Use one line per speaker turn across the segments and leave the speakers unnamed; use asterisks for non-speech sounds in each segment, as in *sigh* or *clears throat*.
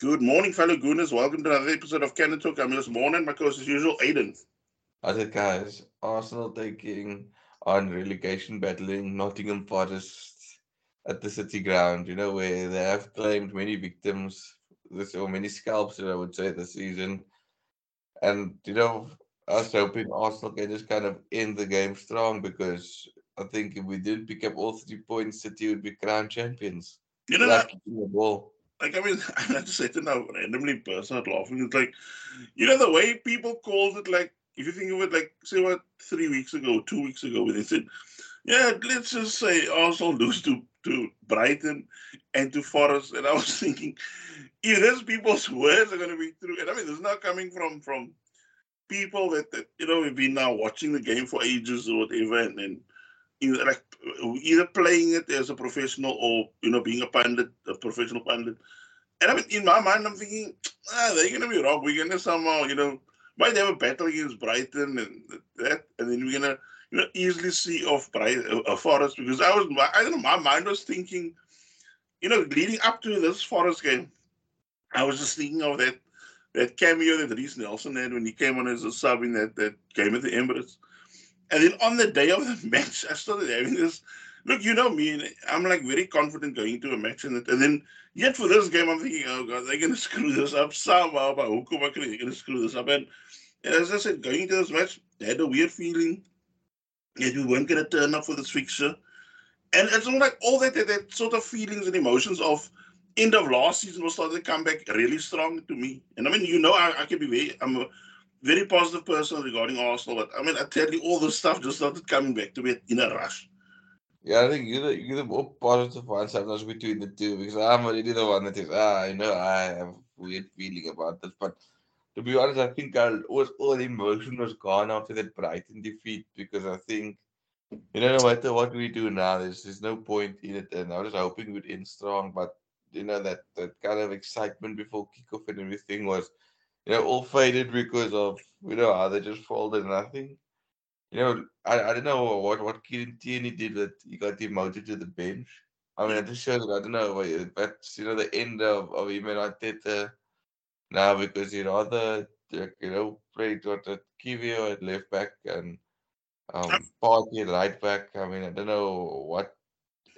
Good morning, fellow Gooners. Welcome to another episode of Cannon Talk. I'm your morning, my co-host as usual, Aiden.
it guys, Arsenal taking on relegation battling Nottingham Forest at the City Ground, you know, where they have claimed many victims, this or many scalps, that I would say, this season. And, you know, I was hoping Arsenal can just kind of end the game strong because I think if we didn't pick up all three points, City would be crowned champions.
You know, that,
the ball.
Like, I mean, *laughs* I just said to now, randomly burst out laughing. It's like, you know, the way people called it, like, if you think of it, like, say, what, three weeks ago, two weeks ago, when they said, yeah, let's just say Arsenal lose to, to Brighton and to Forest. And I was *laughs* thinking, if those people's words are going to be true, and I mean, is not coming from from people that, that you know, we've been now watching the game for ages or whatever, and then like either playing it as a professional or you know being a pundit, a professional pundit. And I mean, in my mind, I'm thinking, ah, they're gonna be wrong. We're gonna somehow, you know, might have a battle against Brighton and that, and then we're gonna, you know, easily see off Brighton, uh, Forest because I was, I don't know, my mind was thinking, you know, leading up to this Forest game, I was just thinking of that that cameo that Reiss Nelson had when he came on as a sub in that that game at the Emirates. And then on the day of the *laughs* match, I started having this. Look, you know me, I'm like very confident going to a match, and, and then yet for this game, I'm thinking, oh god, they're gonna *laughs* screw this up somehow. Ek they're gonna screw this up? And, and as I said, going to this match, I had a weird feeling that we weren't gonna turn up for this fixture. And it's all like all that, that that sort of feelings and emotions of end of last season was starting to come back really strong to me. And I mean, you know, I, I can be very, I'm a very positive person regarding Arsenal, but I mean, I tell you, all this stuff just started coming back to me in a rush.
Yeah, I think you're the, you're the more positive one sometimes between the two because I'm already the one that is, ah, I know I have a weird feeling about this. But to be honest, I think I was all emotion was gone after that Brighton defeat because I think, you know, no matter what we do now, there's, there's no point in it. And I was hoping we'd end strong, but, you know, that, that kind of excitement before kickoff and everything was, you know, all faded because of, you know, how they just folded. And I think, you know, I, I don't know what what Kieran Tierney did that he got demoted to the bench. I mean, it just shows that I don't know, but that's you know the end of of him and Arteta now because he'd rather you know played what the Kiwior at left back and um Partey at right back. I mean, I don't know what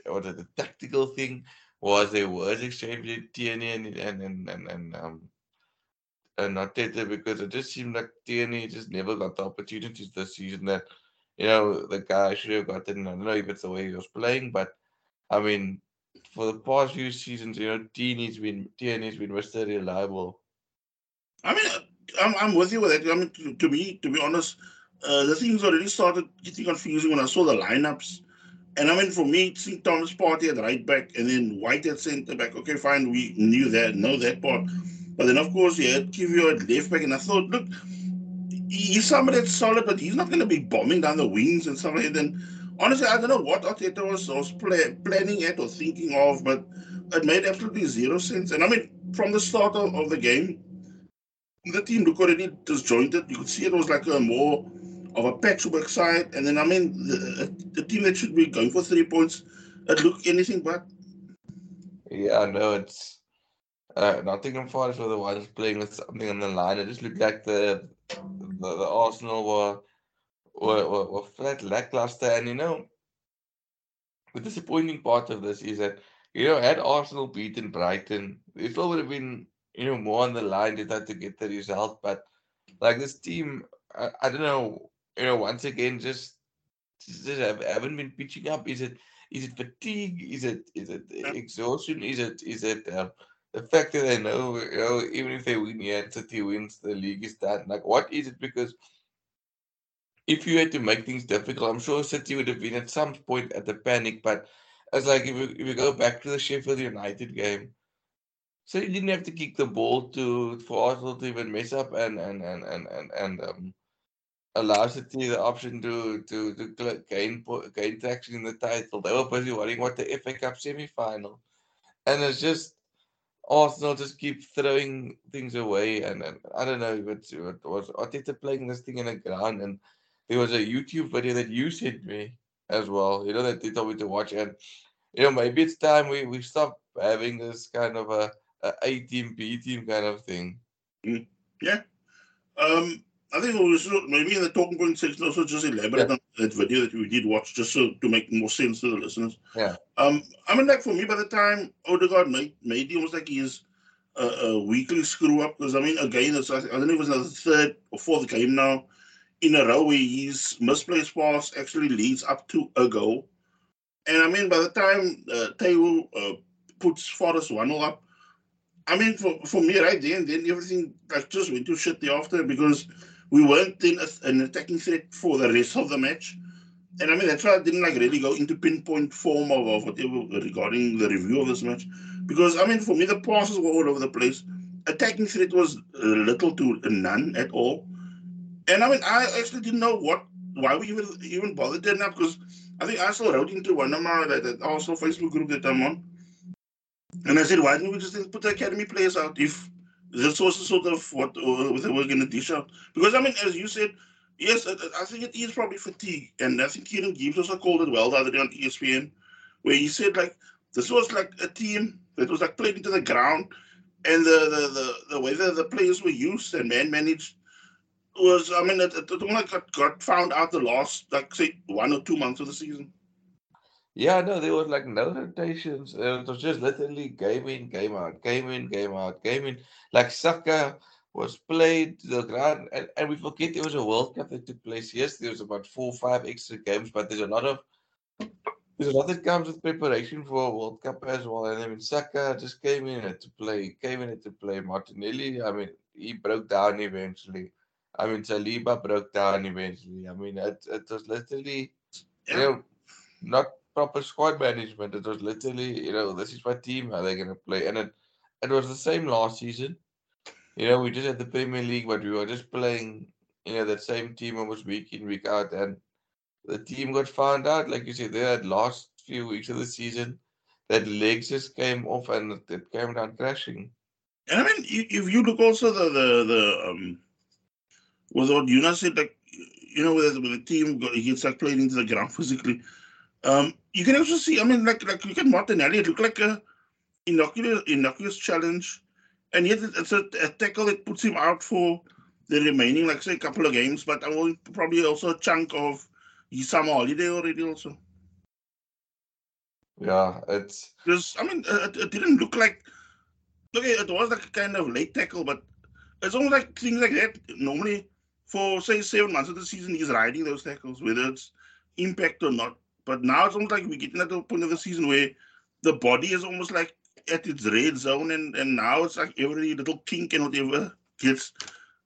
what the tactical thing was. There was exchange with Tierney and and and and, and um and not Tete because it just seemed like Tierney just never got the opportunities this season that you know the guy should have gotten. I don't know if it's the way he was playing, but I mean, for the past few seasons, you know, Tierney's been Tierney's been Mr. Reliable.
I mean, I'm, I'm with you with that. I mean, to, to me, to be honest, uh, the things already started getting confusing when I saw the lineups. And I mean, for me, seeing Thomas Partey at right back and then White at centre back, okay, fine, we knew that, know that part. But then, of course, you had Kiwior at left back, and I thought, look, he's somebody that's solid, but he's not going to be bombing down the wings and stuff like that. And honestly, I don't know what Arteta was, was planning at or thinking of, but it made absolutely zero sense. And I mean, from the start of, of the game, the team looked already disjointed. You could see it was like a more of a patchwork side. And then, I mean, the, the team that should be going for three points, it looked anything but.
Yeah, no, it's uh, Nottingham Forest were the ones playing with something on the line. It just looked like the the, the Arsenal were, were were were flat lackluster. And you know, the disappointing part of this is that you know, had Arsenal beaten Brighton, it still would have been you know more on the line. They had to get the result, but like this team, I, I don't know. You know, once again, just just have, haven't been pitching up. Is it is it fatigue? Is it is it exhaustion? Is it is it uh, the fact that they know, you know, even if they win here, City wins, the league is done. Like, what is it? Because if you had to make things difficult, I'm sure City would have been at some point at the panic. But it's like if you, if you go back to the Sheffield United game, so you didn't have to kick the ball to for Arsenal to even mess up and and and and and, and um, allow City the option to to to gain gain traction in the title. They were busy worrying what the FA Cup semi final, and it's just Arsenal just keep throwing things away, and, and I don't know what it was Arteta playing this thing in the ground, and there was a YouTube video that you sent me as well. You know that they told me to watch, and you know maybe it's time we we stop having this kind of a a A team, B team kind of thing.
Mm. Yeah. Um, I think we should maybe in the talking point section also just elaborate yeah. on that video that we did watch, just so to make more sense to the listeners.
Yeah.
Um, I mean, like for me, by the time Odegaard made made it almost like his uh, a weekly screw up because I mean, again, it's I don't know if it's the third or fourth game now in a row where his misplaced pass actually leads up to a goal. And I mean, by the time uh, Teo uh, puts Forest 1 up, I mean, for, for me, right then, then everything like just went to shit the after because we weren't then an attacking threat for the rest of the match. And I mean, that's why I didn't like really go into pinpoint form of, of whatever regarding the review of this match. Because I mean, for me, the passes were all over the place. Attacking threat was little to none at all. And I mean, I actually didn't know what why we even even bothered doing that because I think I still wrote into one of my that, that also Facebook group that I'm on, and I said, why didn't we just put the academy players out if this was sort of what uh, they were going to dish out? Because I mean, as you said, yes, I, I think it is probably fatigue, and I think Kieran Gibbs also called it well the other day on ESPN, where he said like this was like a team that was like played into the ground, and the the the, the way that the players were used and man managed was I mean it, it only got, got found out the last like say one or two months of the season.
Yeah, no, there was like no rotations. It was just literally game in, game out, game in, game out, game in. Like Saka was played to the ground, and, and we forget there was a World Cup that took place. Yes, there was about four, five extra games, but there's a lot of there's a lot that comes with preparation for a World Cup as well. And I mean, Saka just came in to play, came in to play. Martinelli, I mean, he broke down eventually. I mean, Saliba broke down eventually. I mean, it, it was literally, you know, not proper squad management. It was literally, you know, this is my team, how they're going to play. And it, it was the same last season. You know, we just had the Premier League, but we were just playing, you know, that same team almost week in, week out. And the team got found out, like you said, they had last few weeks of the season, that legs just came off and it came down crashing.
And I mean, if you look also the the the um was what Yuna said, like, you know, with the team gets like played into the ground *laughs* physically, um, you can also see, I mean, like, like look at Martinelli, it looked like a innocuous, innocuous challenge, and yet it's a, a tackle that puts him out for the remaining, like, say, a couple of games, but I will probably also a chunk of his summer holiday already, also.
Yeah, it's
because I mean, it, it didn't look like. Okay, it was like a kind of late tackle, but it's almost like things like that. Normally, for say seven months of the season, he's riding those tackles, whether it's impact or not. But now it's almost like we're getting at the point of the season where the body is almost like at its red zone, and, and now it's like every little kink and whatever gets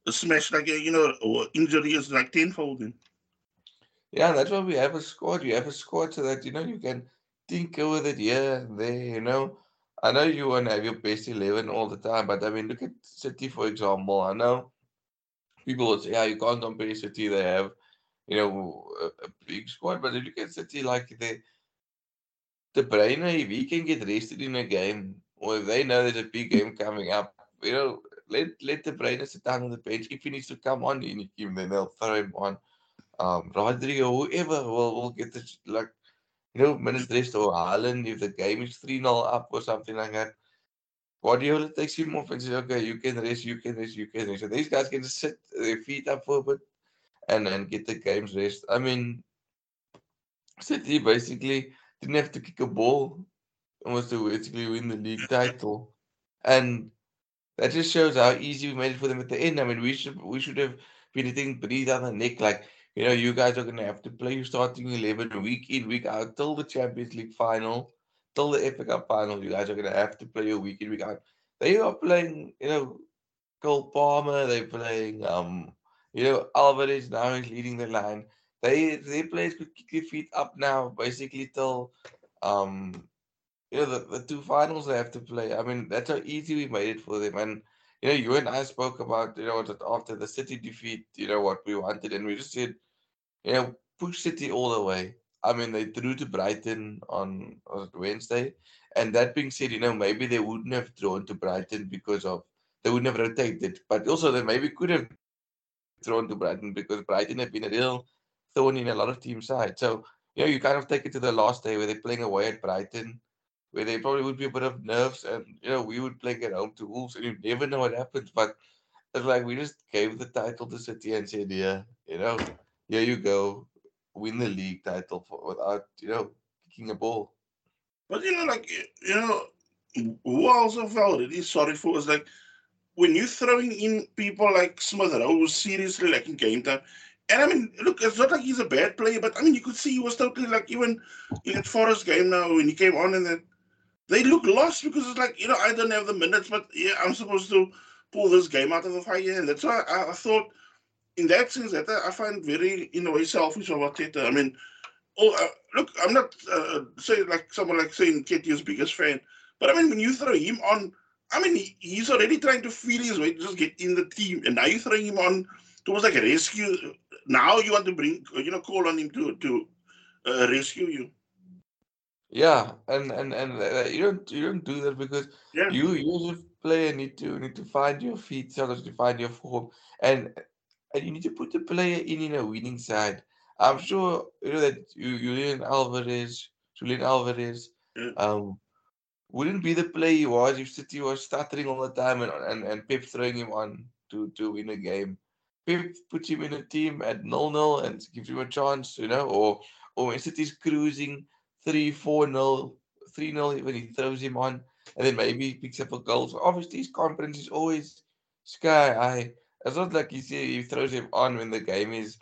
smashed like you know, or injury is like tenfold. In.
Yeah, that's why we have a squad. You have a squad so that you know you can tinker with it here and there. You know, I know you want to have your best eleven all the time, but I mean, look at City for example. I know people would say, yeah, you can't compare City. They have, you know, a, a big squad. But if you get City like the the brainer, if he can get rested in a game, or if they know there's a big game coming up, you know, let let the brainer sit down on the bench. If he needs to come on in game, then they'll throw him on. Um, Rodrigo, whoever will will get the like, you know, minutes rest or Haaland if the game is 3 0 up or something like that. Guardiola takes him off and says, okay, you can rest, you can rest, you can rest. So these guys can just sit their feet up for a bit and, and get the games rest. I mean, City basically didn't have to kick a ball almost to basically win the league title. And that just shows how easy we made it for them at the end. I mean, we should we should have been hitting breathe on the neck like, you know, you guys are going to have to play your starting 11 week in, week out till the Champions League final till the FA Cup final, you guys are going to have to play a week in, week out. They are playing, you know, Cole Palmer, they're playing, um, you know, Alvarez now is leading the line. They they players could kick their feet up now, basically till um you know the, the two finals they have to play. I mean, that's how easy we made it for them. And you know, you and I spoke about, you know, that after the City defeat, you know, what we wanted, and we just said, you know, push City all the way. I mean, they drew to Brighton on, on Wednesday. And that being said, you know, maybe they wouldn't have drawn to Brighton because of they wouldn't have rotated. But also they maybe could have drawn to Brighton because Brighton have been a real thorn in a lot of team sides. So, you know, you kind of take it to the last day where they're playing away at Brighton, where there probably would be a bit of nerves, and you know we would play at home to Wolves, and you never know what happens. But it's like we just gave the title to City and said, "Yeah, you know, here you go, win the league title for, without you know kicking a ball."
But you know, like you know, who also felt really sorry for was like when you're throwing in people like Smith Rowe seriously in game time. And I mean, look, it's not like he's a bad player, but I mean, you could see he was totally like even in that Forest game now when he came on and then they look lost because it's like you know I don't have the minutes, but yeah, I'm supposed to pull this game out of the fire, and that's why I, I thought in that sense that I find very in a way selfish of Arteta. I mean, oh uh, look, I'm not uh, saying like someone like saying Nketiah's biggest fan, but I mean when you throw him on, I mean he's already trying to feel his way to just get in the team, and now you throw him on towards like a rescue. Now you want to bring you know call on him to to uh, rescue you.
Yeah, and and and uh, you don't you don't do that because
Yeah,
you you as a player need to need to find your feet, sometimes to find your form, and and you need to put the player in in a winning side. I'm sure you know that you Julian Alvarez, Julian Alvarez,
yeah,
um, wouldn't be the player he was if City was stuttering all the time and and, and Pep throwing him on to to win a game. Pep puts him in a team at nil nil and gives him a chance, you know, or or when City's cruising three, four nil, three nil when he throws him on, and then maybe he picks up a goal. So obviously his confidence is always sky high. It's not like he he throws him on when the game is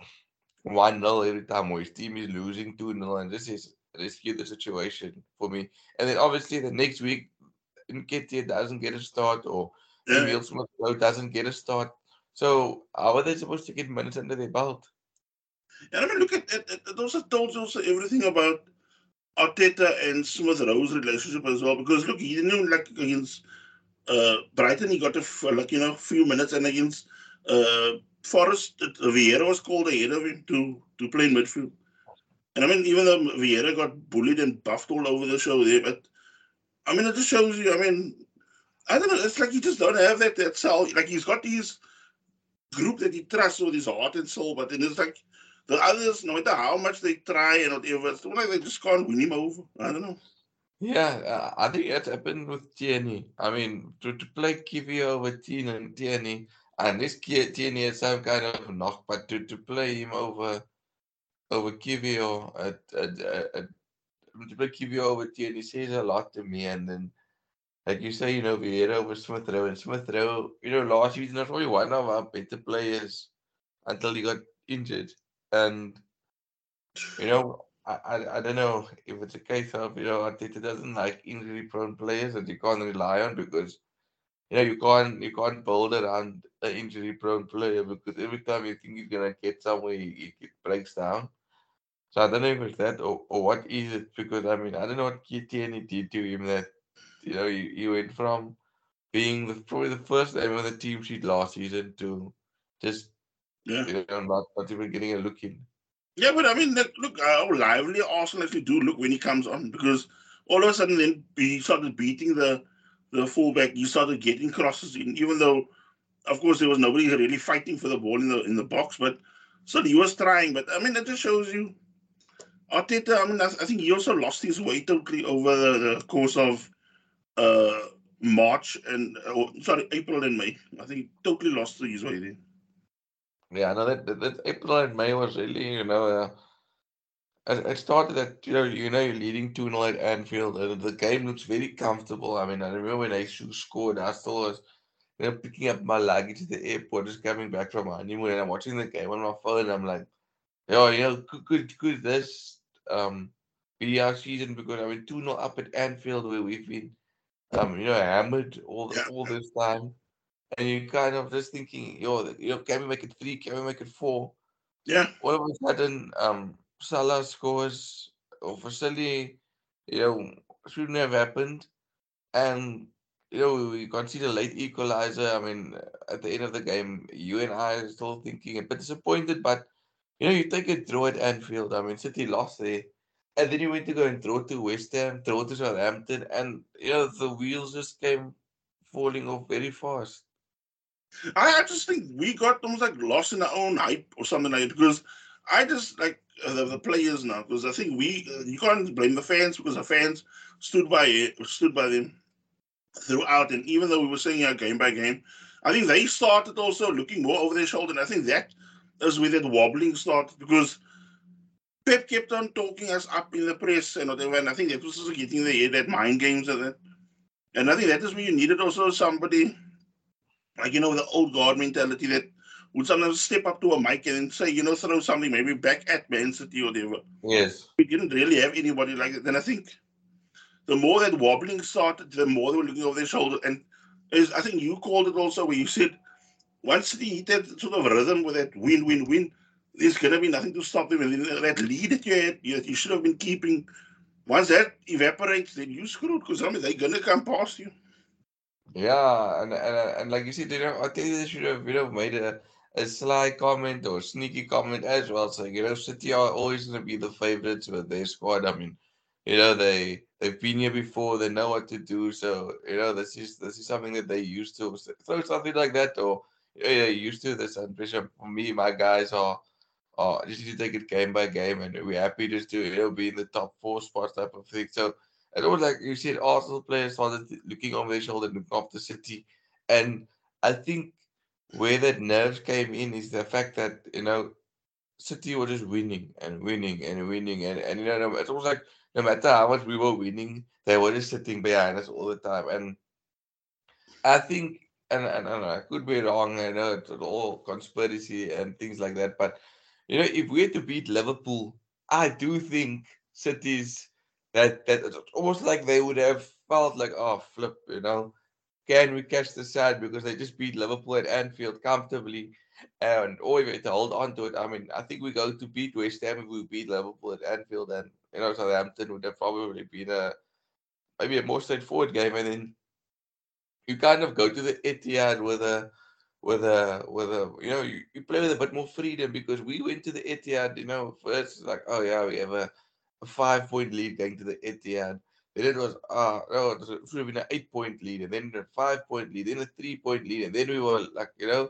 one nil every time or his team is losing two nil, and this is rescue the situation for me. And then obviously the next week Nketiah doesn't get a start or
yeah.
Emile Smith doesn't get a start. So how are they supposed to get minutes under their belt?
And I mean, look at, at, at those are told also everything about Arteta and Smith Rowe's relationship as well. Because look, he didn't even like against uh, Brighton, he got a f- like you know few minutes, and against uh, Forest, uh, Vieira was called ahead of him to to play in midfield. And I mean, even though Vieira got bullied and buffed all over the show there, but I mean, it just shows you. I mean, I don't know. It's like you just don't have that that soul. Like he's got these group that he trusts with his heart and soul, but then it's like the others, no matter how much they try and whatever, it's like they just can't win him over. I don't know.
Yeah, uh, I think it happened with Tierney. I mean, to, to play Kiwior over Tierney, and this Tierney has some kind of knock, but to, to play him over over Kiwior at, at, at, at to play Kiwior over Tierney says a lot to me. And then, like you say, you know, Vieira over Smith Rowe, and Smith Rowe, you know, last season was probably one of our better players until he got injured. And you know, I, I, I don't know if it's a case of, you know, Arteta doesn't like injury prone players that you can't rely on because, you know, you can't you can't build around an injury prone player because every time you think he's gonna get somewhere he, he breaks down. So I don't know if it's that or, or what is it because I mean I don't know what Tierney did to him that you know he, he went from being the, probably the first name on the team sheet last season to just
Yeah.
you know not, not even getting a look in.
Yeah, but I mean, look, look how lively Arsenal actually do look when he comes on because all of a sudden then he started beating the the fullback. He started getting crosses in, even though, of course, there was nobody really fighting for the ball in the in the box. But so he was trying. But I mean, that just shows you Arteta. I mean, I, think he also lost his way totally over the, course of uh March and oh, sorry April and May. I think he totally lost his way.
Yeah, I know that, that, that April and May was really, you know, uh, it, started that, you know, you know, you're leading 2 0 at Anfield, and the game looks very comfortable. I mean, I remember when Jesus scored, I still was, you know, picking up my luggage at the airport, just coming back from my honeymoon, and I'm watching the game on my phone, I'm like, you know, could, could, could this um, be our season? Because I mean, 2 0 up at Anfield, where we've been, um, you know, hammered all,
Yeah,
all this time. And you kind of just thinking, yo, you know, can we make it three? Can we make it four?
yeah,
all of a sudden, um, Salah scores, or Vasily, you know, shouldn't have happened. And, you know, we conceded a late equalizer. I mean, at the end of the game, you and I are still thinking a bit disappointed, but, you know, you take a draw at Anfield. I mean, City lost there. And then you went to go and throw to West Ham, throw to Southampton, and, you know, the wheels just came falling off very fast.
I, I just think we got almost like lost in our own hype or something like that because I just like uh, the, the players now because I think we uh, you can't blame the fans because the fans stood by it, stood by them throughout, and even though we were saying yeah, game by game, I think they started also looking more over their shoulder, and I think that is where that wobbling started because. Pep kept on talking us up in the press and whatever, and I think that was also getting the head that mind games and that. And I think that is where you needed also somebody like you know the old guard mentality that would sometimes step up to a mic and say, you know, throw something maybe back at Man City or whatever.
Yes.
We didn't really have anybody like that. And I think the more that wobbling started, the more they were looking over their shoulder. And as I think you called it also, where you said once they hit that sort of rhythm with that win, win, win, there's going to be nothing to stop them. And that lead that you had, you, you should have been keeping, once that evaporates, then you screwed because I mean, they're going to come past you.
Yeah, and, and and like you said, you know, I think they should have, you know, made a a sly comment or sneaky comment as well. So you know, City are always going to be the favorites with their squad. I mean, you know, they they've been here before. They know what to do. So you know, this is this is something that they used to. throw something like that, or yeah, used to this. And for me, my guys are are just to take it game by game, and we're happy just to you know be in the top four spots type of thing. So. It was like you said, Arsenal players started looking over their shoulder, looking after City, and I think where that nerves came in is the fact that you know City were just winning and winning and winning and and you know it's almost like no matter how much we were winning, they were just sitting behind us all the time. And I think and and, and I could be wrong. I know it's all conspiracy and things like that, but you know if we had to beat Liverpool, I do think cities that that it's almost like they would have felt like oh flip, you know can we catch the side because they just beat Liverpool at Anfield comfortably and oh, or even to hold on to it. I mean, I think we go to beat West Ham if we beat Liverpool at Anfield and you know Southampton would have probably been a maybe a more straightforward game and then you kind of go to the Etihad with a with a with a you know you, you play with a bit more freedom because we went to the Etihad you know first like oh yeah we have a, a five point lead going to the Etihad then it was uh no, it should have been an eight point lead, and then a five point lead, then a three point lead, and then we were like, you know,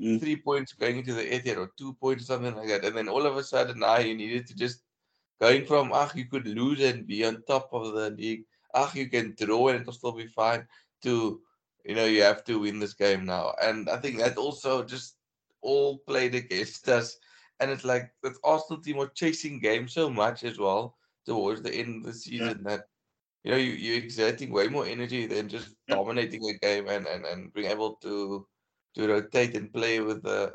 mm. three points going into the Etihad or two points, or something like that. And then all of a sudden now you needed to just going from ah you could lose and be on top of the league, ah you can draw and it'll still be fine to you know, you have to win this game now. And I think that also just all played against us. And it's like the Arsenal team was chasing games so much as well towards the end of the season yeah. that you know, you, you're exerting way more energy than just dominating a game and, and, and being able to to rotate and play with the,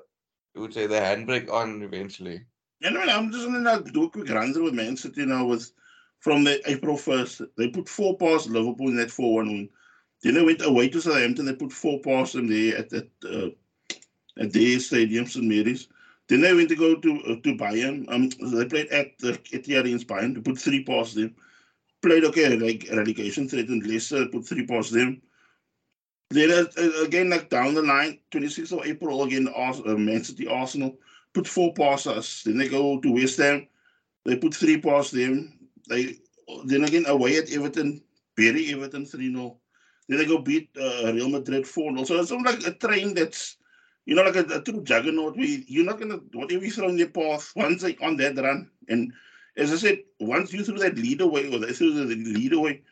I would say, the handbrake on eventually.
Yeah, no, I'm just going to do a quick run through with Man City now. With from the April 1st, they put four past Liverpool in that 4 1 win. Then they went away to Southampton, they put four past them there at that uh, at their stadium, St. Mary's. Then they went to go to uh, to Bayern. Um, they played at the Etihad against Bayern. They put three past them played okay, like relegation threatened Leicester, put three past them. Then uh, again, like down the line, 26th of April, again, uh, Man City Arsenal put four past us. Then they go to West Ham, they put three past them. They then again away at Everton, bury Everton 3 0. Then they go beat uh, Real Madrid 4 0. So it's like a train that's, you know, like a, a true juggernaut. You're not going to, whatever you throw in their path, *laughs* once they on that run, and as I said, once you threw that lead away or they threw the lead away,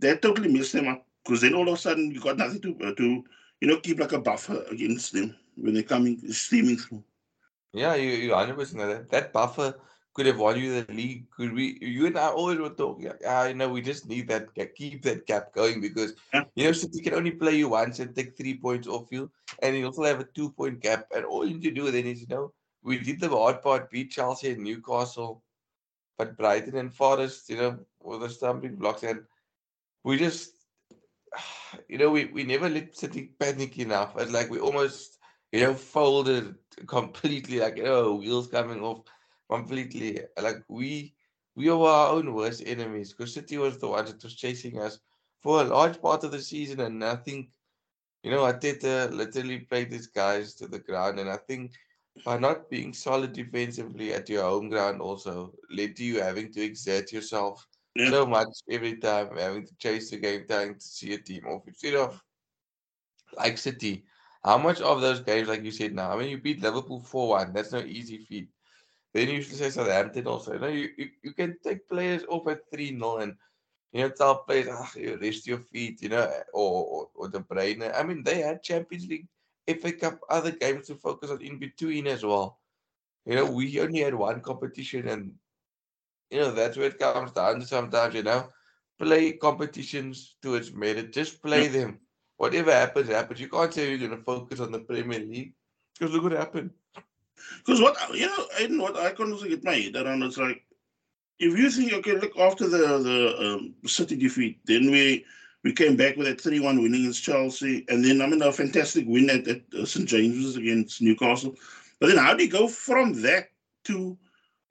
that totally messed them up because then all of a sudden you got nothing to uh, to you know keep like a buffer against them when they're coming steaming through.
Yeah, you you hundred percent that that buffer could have won you the league. Could we? You and I always were talking. Ah, you know, we just need that keep that gap going because yeah. you know City can only play you once and take three points off you, and you also have a two point gap. And all you need to do then is you know we did the hard part, beat Chelsea and Newcastle but Brighton and Forest, you know, were the stumbling blocks. And we just, *sighs* you know, we, we never let City panic enough. It's like we almost, you know, folded completely, like, oh, wheels coming off completely. Like we, we were our own worst enemies because City was the one that was chasing us for a large part of the season. And I think, you know, Arteta literally played these guys to the ground. And I think by not being solid defensively at your home ground also led to you having to exert yourself yeah. so much every time, having to chase the game, trying to see a team off instead of like City. How much of those games, like you said now, I mean, you beat Liverpool 4 1, that's no easy feat. Then you to say Southampton also. You you, you, you can take players off at 3 0 and you know, tell players, ah, you rest your feet, you know, or, or, or De Bruyne. I mean, they had Champions League, FA Cup, other games to focus on in between as well. You know, we only had one competition, and, you know, that's where it comes down to sometimes, you know, play competitions to its merit, just play them. Whatever happens, happens. You can't say you're going to focus on the Premier League because look what happened.
Because what you know, and what I also get my head around is like, if you think okay, look after the the um, City defeat, then we we came back with that three one win against Chelsea, and then I mean a fantastic win at, at uh, St James's against Newcastle. But then how do you go from that to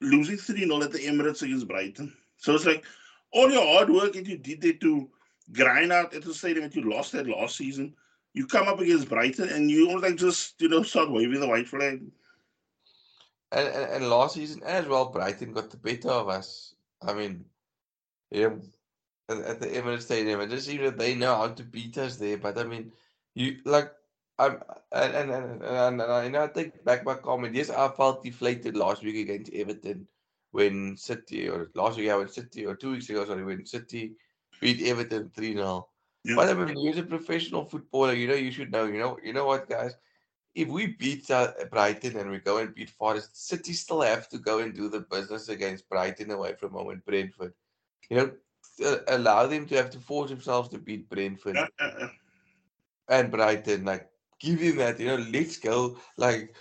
losing three 0 at the Emirates against Brighton? So it's like all your hard work that you did there to grind out at the stadium that you lost that last season. You come up against Brighton and you almost like just you know start waving the white flag.
And, and, and last season as well, Brighton got the better of us. I mean, yeah, at, at the Emirates Stadium, it just seems that they know how to beat us there. But I mean, you like I'm and and and, and, and I know I take back my comment. Yes, I felt deflated last week against Everton when City or last week I went City or two weeks ago, sorry, when City beat Everton 3 0. Yeah. But I mean, you're a professional footballer, you know, you should know, you know, you know what, guys? If we beat uh, Brighton and we go and beat Forest, City still have to go and do the business against Brighton away from home and Brentford. You know, uh, allow them to have to force themselves to beat Brentford and Brighton. Like, give him that, you know, let's go. Like,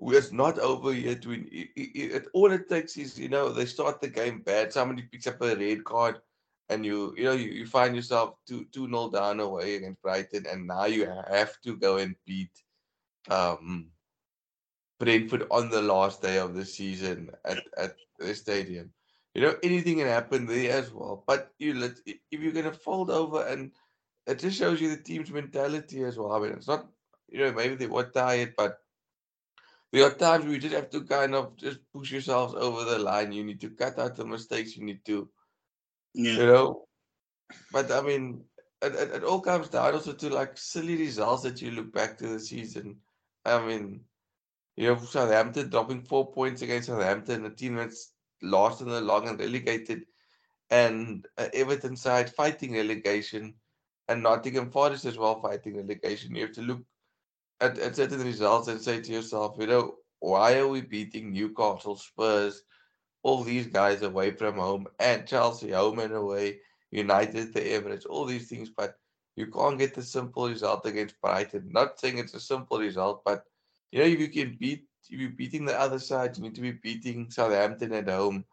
it's not over yet. We, it, it, it, all it takes is, you know, they start the game bad. Somebody picks up a red card and you you know you, you find yourself two two nil down away against Brighton, and now you have to go and beat um, Brentford on the last day of the season at at the stadium. You know anything can happen there as well. But you let if you're gonna fold over, and it just shows you the team's mentality as well. I mean, it's not you know maybe they were tired, but there are times where you just have to kind of just push yourselves over the line. You need to cut out the mistakes. You need to yeah. You know, but I mean, it, it, it all comes down also to like silly results that you look back to the season. I mean, you have Southampton dropping four points against Southampton, a team that's lost in the long and relegated, and uh, Everton side fighting relegation, and Nottingham Forest as well fighting relegation. You have to look at, at certain results and say to yourself, you know, why are we beating Newcastle, Spurs, all these guys away from home and Chelsea home and away, United, the Emirates, all these things, but you can't get the simple result against Brighton. Not saying it's a simple result, but you know, if you can beat if you're beating the other side, you need to be beating Southampton at home.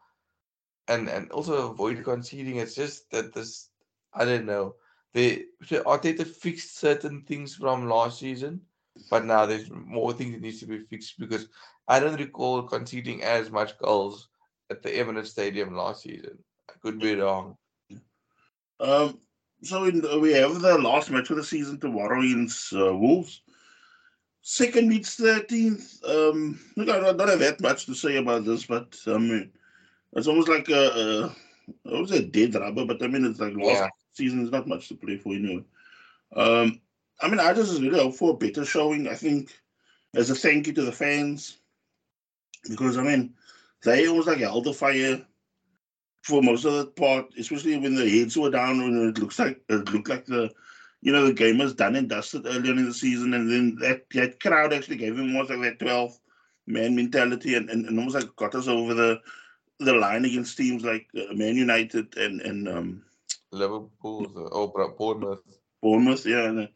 And and also avoid conceding. It's just that this I don't know. They Arteta fixed certain things from last season, but now there's more things that needs to be fixed because I don't recall conceding as much goals at the Emirates Stadium last season. I could be wrong.
Um, so in, we have the last match of the season tomorrow against uh, Wolves. Second meets 13th. Um, look, I don't have that much to say about this, but I mean, it's almost like a, a I was a dead rubber, but I mean, it's like last yeah. season is not much to play for, you know. Um, I mean, I just really hope for a better showing. I think as a thank you to the fans, because I mean, they almost like held the fire for most of the part, especially when the heads were down and it looks like it looked like the you know the game was done and dusted earlier in the season and then that, that crowd actually gave him almost like that 12 man mentality and, and, and almost like got us over the the line against teams like uh, Man United and and um,
Liverpool or Bournemouth.
Bournemouth, yeah, and, uh,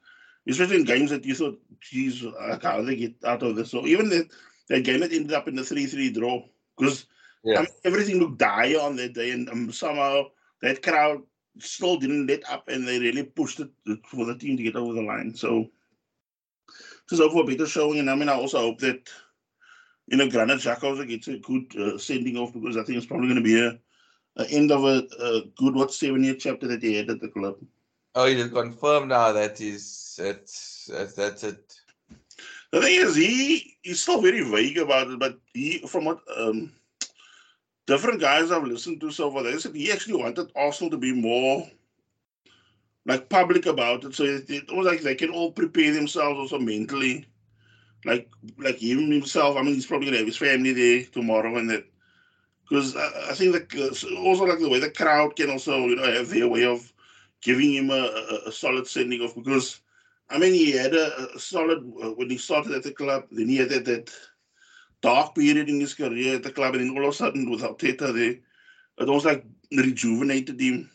especially in games that you thought, geez, like how they get out of this. So even that that game that ended up in the three three draw because yeah. I mean, everything looked dire on that day, and um, somehow that crowd still didn't let up, and they really pushed it for the team to get over the line. So just hope for a better showing, and I mean, I also hope that you know Granit Xhaka gets a good uh, sending off because I think it's probably going to be a, a, end of a, a good what seven year chapter that he had at the club.
Oh, you confirmed now that is it's that's it.
The thing is, he he's still very vague about it, but he, from what um, different guys I've listened to so far, they said he actually wanted Arsenal to be more like public about it, so it, it was like they can all prepare themselves also mentally, like like him himself. I mean, he's probably gonna have his family there tomorrow, and that because I, I, think that uh, also like the way the crowd can also you know have their way of giving him a, a, a solid sending off because I mean he had a, a solid uh, when he started at the club then he had that, that dark period in his career at the club and then all of a sudden without Teta there it was like rejuvenated him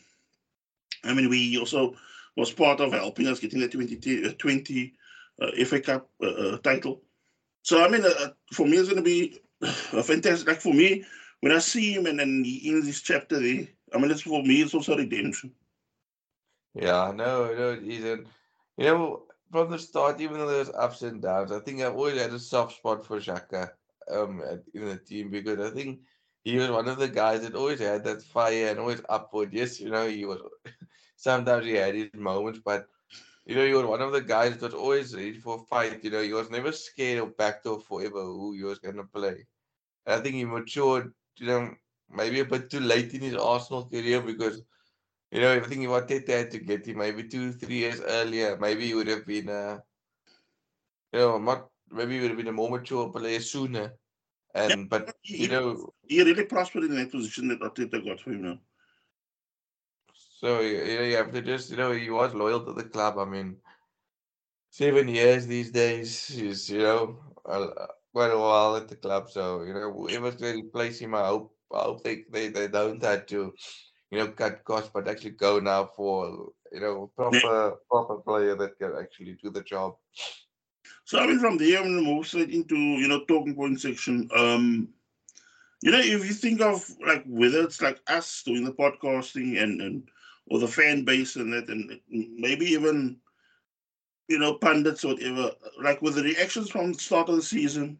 I mean we also was part of helping us getting the 20, 20 uh, FA Cup uh, uh, title so I mean uh, for me it's going to be *sighs* a fantastic like for me when I see him and then he ends this chapter there, I mean, it's for me, it's also redemption.
Yeah, no, no, he's in. You know, from the start, even though there's ups and downs, I think I've always had a soft spot for Xhaka um, in the team because I think he was one of the guys that always had that fire and always upward. Yes, you know, he was. *laughs* sometimes he had his moments, but you know, he was one of the guys that was always ready for a fight. You know, he was never scared or backed off forever who he was to play. And I think he matured you know, maybe a bit too late in his Arsenal career because, you know, everything he wanted had to get him maybe two, three years earlier, maybe he would have been, uh, you know, not, maybe he would have been a more mature player sooner. And, yeah, but, he, you know,
he really prospered in that position that Arteta got for him now.
So, you know, you have to just, you know, he was loyal to the club. I mean, seven years these days is, you know, quite a while at the club. So you know, whoever's going to replace him, I hope I hope they, they, they don't have to, you know, cut costs, but actually go now for you know proper proper player that can actually do the job.
So I mean, from there, to move straight into you know talking point section. Um, you know, if you think of like whether it's like us doing the podcasting and and or the fan base and that, and maybe even you know, pundits or whatever, like with the reactions from the start of the season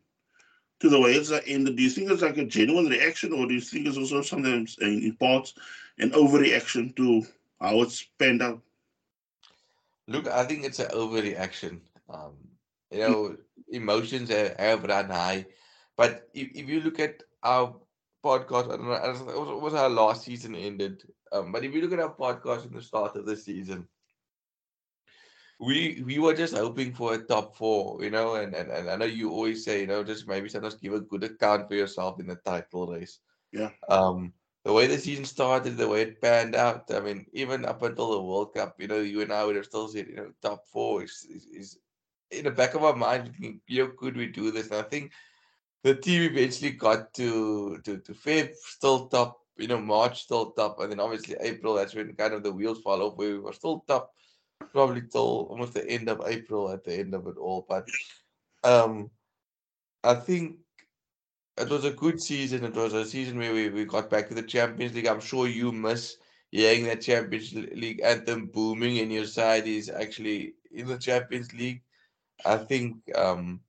to the way it's ended, do you think it's like a genuine reaction or do you think it's also sometimes in, in parts an overreaction to how it's panned out?
Look, I think it's an overreaction. Um, you know, emotions have, have run high. But if, if you look at our podcast, I don't know, it was, it was our last season ended. Um, but if you look at our podcast in the start of the season, we we were just hoping for a top four, you know, and, and, and I know you always say, you know, just maybe sometimes give a good account for yourself in the title race.
Yeah.
Um, the way the season started, the way it panned out, I mean, even up until the World Cup, you know, you and I would have still said, you know, top four is, is, is in the back of our mind, thinking, you know, could we do this? And I think the team eventually got to to to Feb still top, you know, March still top, and then obviously April, that's when kind of the wheels fall off where we were still top probably till almost the end of April at the end of it all. But um, I think it was a good season. It was a season where we, we got back to the Champions League. I'm sure you miss hearing that Champions League anthem booming and your side is actually in the Champions League. I think um,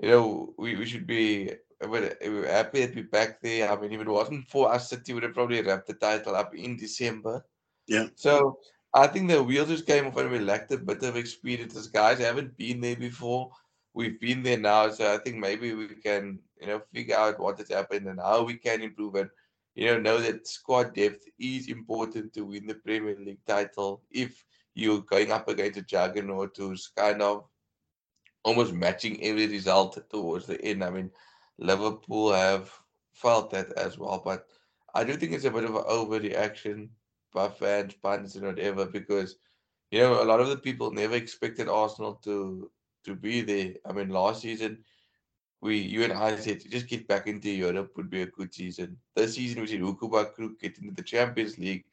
you know we, we should be we're happy that we're back there. I mean, if it wasn't for us, City would have probably wrapped the title up in December.
Yeah.
So I think the wheels just came off and we lacked a bit of experience. As guys haven't been there before. We've been there now, so I think maybe we can, you know, figure out what has happened and how we can improve and you know know that squad depth is important to win the Premier League title. If you're going up against a juggernaut who's kind of almost matching every result towards the end. I mean, Liverpool have felt that as well, but I do think it's a bit of an overreaction by fans, pundits, and whatever, because you know a lot of the people never expected Arsenal to to be there. I mean, last season we you and I said to just get back into Europe would be a good season. This season we said Ukuba Crew get into the Champions League.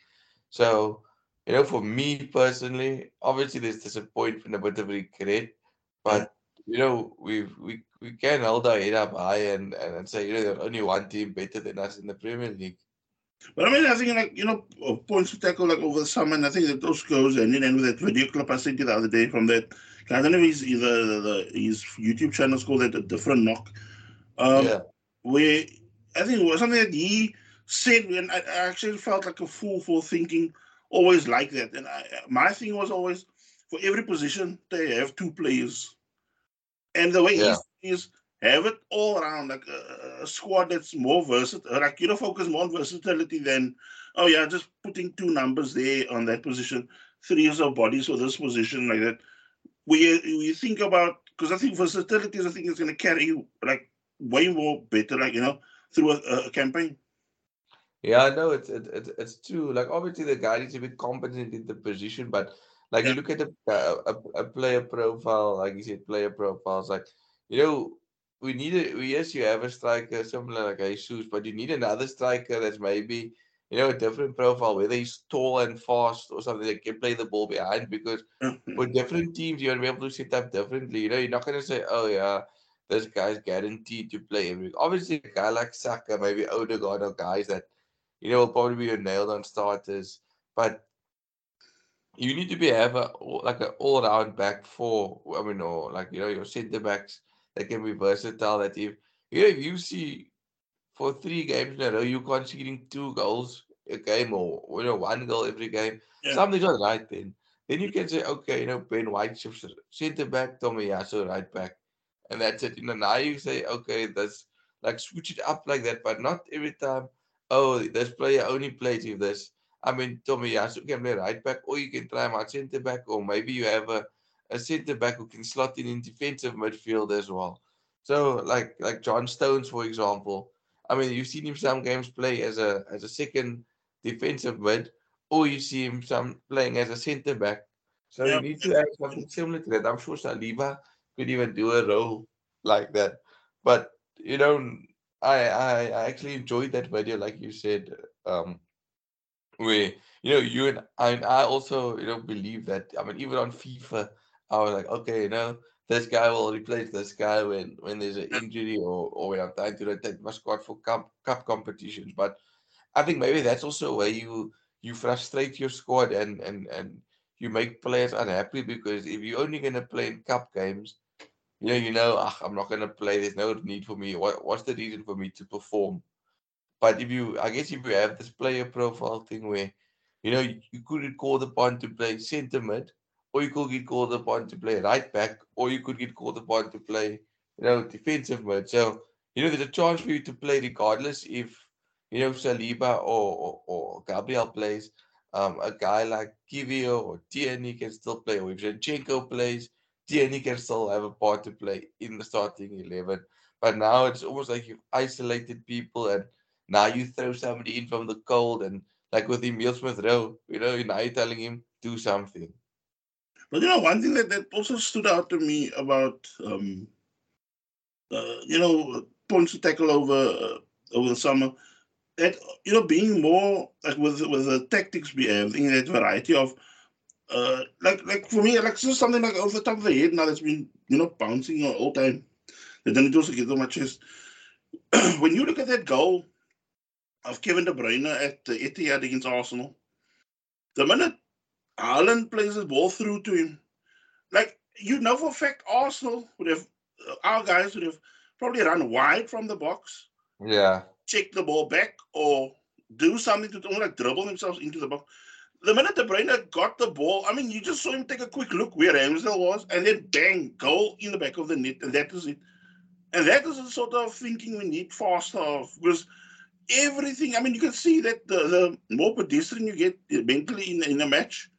So, you know, for me personally, obviously there's disappointment, a bit of regret, but you know, we we we can hold our head up high and, and say, you know, there's only one team better than us in the Premier League.
But I mean, I think like you know, uh, points to tackle like over the summer, and I think that those goes and then with that video clip I sent you the other day from that. I don't know if either the, the his YouTube channel is called that a different knock. Um, yeah. Where I think it was something that he said, and I, I actually felt like a fool for thinking always like that. And I, my thing was always for every position they have two players, and the way yeah. he is have it all around, like a, a, squad that's more versatile. Uh, like you know, focus more on versatility than oh yeah, just putting two numbers there on that position, three is of bodies for this position, like that. We we think about because I think versatility is I think is going to carry you like way more better, like you know, through a, a campaign.
Yeah, I know it's it, it, it's true. Like obviously the guy needs to be competent in the position, but like
Yeah.
you look at a, a a player profile, like you said, player profiles. Like you know, we need a yes, you have a striker similar like Jesus, but you need another striker that's maybe you know a different profile, whether he's tall and fast or something that can play the ball behind. Because mm-hmm. for different teams, you're gonna be able to set up differently. You know, you're not gonna say, oh yeah. This guy's guaranteed to play every. Obviously, a guy like Saka, maybe Odegaard, or guys that you know, will probably be a nailed on starters. But you need to be have a like an all round back four. I mean, or like you know, your centre backs that can be versatile. That if you know, if you see for three games in a row, you conceding two goals a game or you know one goal every game,
Yeah.
something's not right then. Then you can say, okay, you know, Ben White shifts centre back, Tommy Tomiyasu right back, and that's it. You know, now you say, okay, that's like switch it up like that, but not every time. Oh, this player only plays if this. I mean, Tommy Tomiyasu can play right back, or you can try him out centre back, or maybe you have a, a centre back who can slot in in defensive midfield as well. So, like like John Stones, for example. I mean, you've seen him some games play as a as a second defensive mid, or you see him some playing as a centre back. So
Yeah.
you need to have something similar to that. I'm sure Saliba could even do a role like that. But you know, I I, I actually enjoyed that video, like you said. Um, where you know you and I, and I also you know believe that I mean even on FIFA I was like okay you know this guy will replace this guy when when there's an injury or or when I'm trying to rotate my squad for cup cup competitions. But I think maybe that's also where you you frustrate your squad and and and you make players unhappy because if you're only gonna play in cup games you know you know "Ah, I'm not gonna play. There's no need for me. What what's the reason for me to perform but if you, I guess, if you have this player profile thing where, you know, you, could get called upon to play centre mid, or you could get called upon to play right back, or you could get called upon to play, you know, defensive mid. So, you know, there's a chance for you to play regardless if, you know, Saliba or, or, or Gabriel plays. Um, a guy like Kiwior or Tierney can still play, or if Zinchenko plays, Tierney can still have a part to play in the starting 11. But now it's almost like you've isolated people and now you throw somebody in from the cold and like with Emile Smith Rowe, you know, now you're telling him do something.
But you know, one thing that, that also stood out to me about, um, uh, you know, points to tackle over uh, over the summer, that you know, being more like with with the tactics we have, in that variety of, uh, like like for me, like just something like off the top of the head now that's been you know bouncing all time. That then it also gets on my chest. *clears throat* when you look at that goal of Kevin De Bruyne at the Etihad against Arsenal, the minute Haaland plays the ball through to him, like you know for a fact, Arsenal would have uh, our guys would have probably run wide from the box,
Yeah.
check the ball back, or do something to almost like dribble themselves into the box. The minute De Bruyne got the ball, I mean, you just saw him take a quick look where Ramsdale was, and then bang, goal in the back of the net, and that is it. And that is the sort of thinking we need faster of because everything. I mean, you can see that the, the more pedestrian you get mentally in, in a match,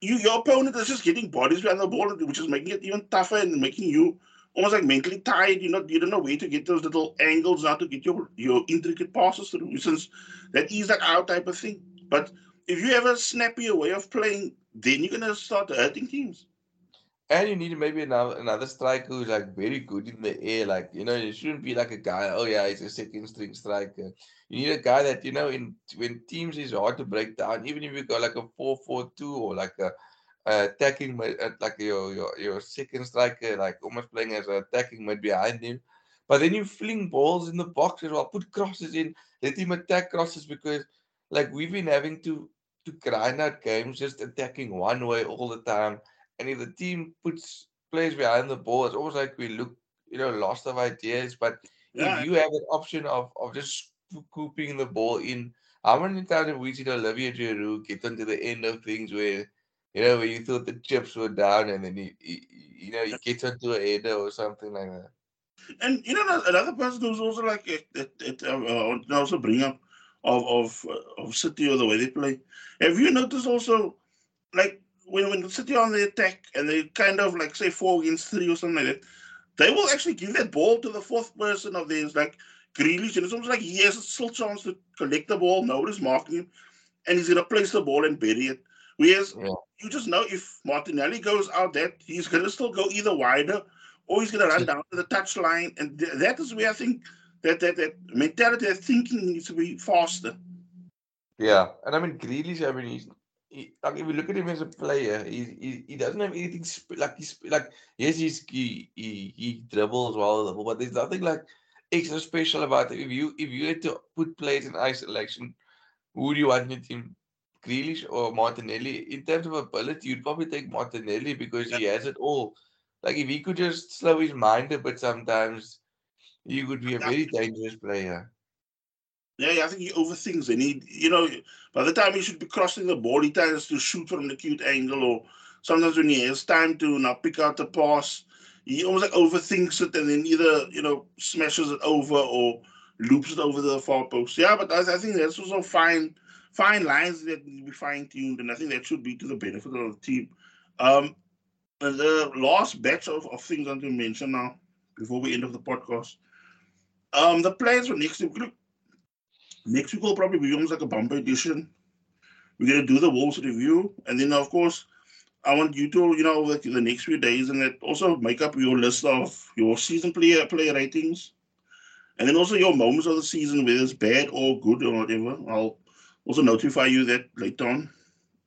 you your opponent is just getting bodies behind the ball, which is making it even tougher and making you almost like mentally tired. You know, you don't know where to get those little angles now to get your your intricate passes through. Since that is like our type of thing. But if you have a snappier way of playing, then you're gonna start hurting teams.
And you need maybe another another striker who's like very good in the air. Like, you know, you shouldn't be like a guy, oh yeah, he's a second string striker. You need a guy that, you know, in when teams is hard to break down, even if you got like a 4-4-2 or like a, a attacking uh, like your, your your second striker, like almost playing as an attacking mid behind him. But then you fling balls in the box as well, put crosses in, let him attack crosses because like we've been having to to grind out games just attacking one way all the time. And if the team puts plays behind the ball, it's almost like we look, you know, lost of ideas. But
Yeah.
if you have an option of of just scooping the ball in, how many times have we seen Olivier Giroud get onto the end of things where, you know, where you thought the chips were down and then he, he you know, he gets onto a header or something like that.
And you know another person who's also like it, it, it uh, uh, also bring up of of uh, of City or the way they play. Have you noticed also like when when City on the attack and they kind of like say four against three or something like that, they will actually give that ball to the fourth person of theirs. Like Grealish, and it's almost like he has a still chance to collect the ball. Nobody's marking him, and he's gonna place the ball and bury it. Whereas
Yeah.
you just know if Martinelli goes out, that he's gonna still go either wider or he's gonna run down to the touch line, and th- that is where I think that that that mentality, that thinking needs to be faster.
Yeah, and I mean Grealish. I mean, he's he, like if you look at him as a player, he he, he doesn't have anything sp- like he's like yes, he's he, he he dribbles well, but there's nothing like extra special about him. If you if you had to put players in isolation, who do you want in your team? Grealish or Martinelli? In terms of ability, you'd probably take Martinelli because he has it all. Like if he could just slow his mind a bit sometimes, he would be a very dangerous player.
Yeah, I think he overthinks and he, you know, by the time he should be crossing the ball, he tries to shoot from an acute angle, or sometimes when he has time to now pick out the pass, he almost like overthinks it and then either, you know, smashes it over or loops it over the far post. Yeah, but I, I think that's also fine, fine lines that need to be fine tuned, and I think that should be to the benefit of the team. Um, and the last batch of, of things I want to mention now before we end of the podcast. Um, the players for next week. Next week will probably be almost like a bumper edition. We're gonna do the Wolves review, and then of course, I want you to, you know, like the next few days, and that also make up your list of your season player player ratings, and then also your moments of the season, whether it's bad or good or whatever. I'll also notify you that later on,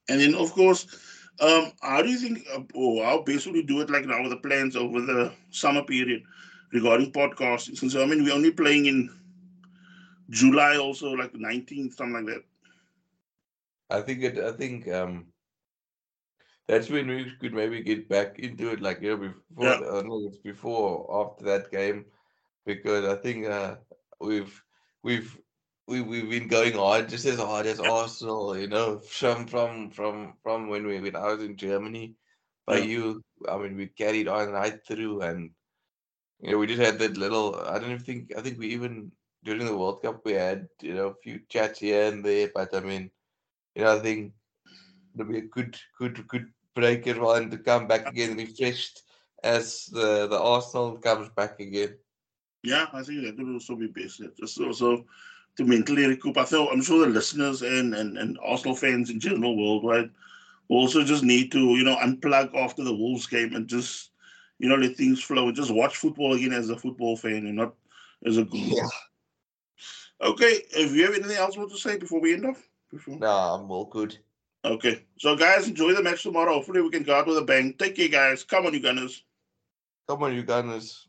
and then of course, um, how do you think, uh, or how best would you do it? Like now with the plans over the summer period regarding podcasting? Since I mean, we're only playing in July also like the 19th, something like that.
I think it. I think um, that's when we could maybe get back into it, like you know, before.
Yeah.
I don't know it's before or after that game, because I think uh, we've we've we we've been going hard just as hard as
Yeah.
Arsenal, you know, from from from from when we when I was in Germany. but
Yeah.
you, I mean we carried on right through, and you know we just had that little. I don't even think. I think we even during the World Cup we had you know a few chats here and there, but I mean, you know, I think it'll be a good good good break as well and to come back again refreshed as the the Arsenal comes back again.
Yeah, I think that would also be best. Just also to mentally recoup. I feel I'm sure the listeners and, and, and Arsenal fans in general worldwide will also just need to, you know, unplug after the Wolves game and just, you know, let things flow and just watch football again as a football fan and not as a group.
Yeah.
Okay, if you have anything else you want to say before we end off? Before?
No, I'm all good.
Okay. So guys, enjoy the match tomorrow. Hopefully we can go out with a bang. Take care, guys. Come on, you Gunners.
Come on, you Gunners.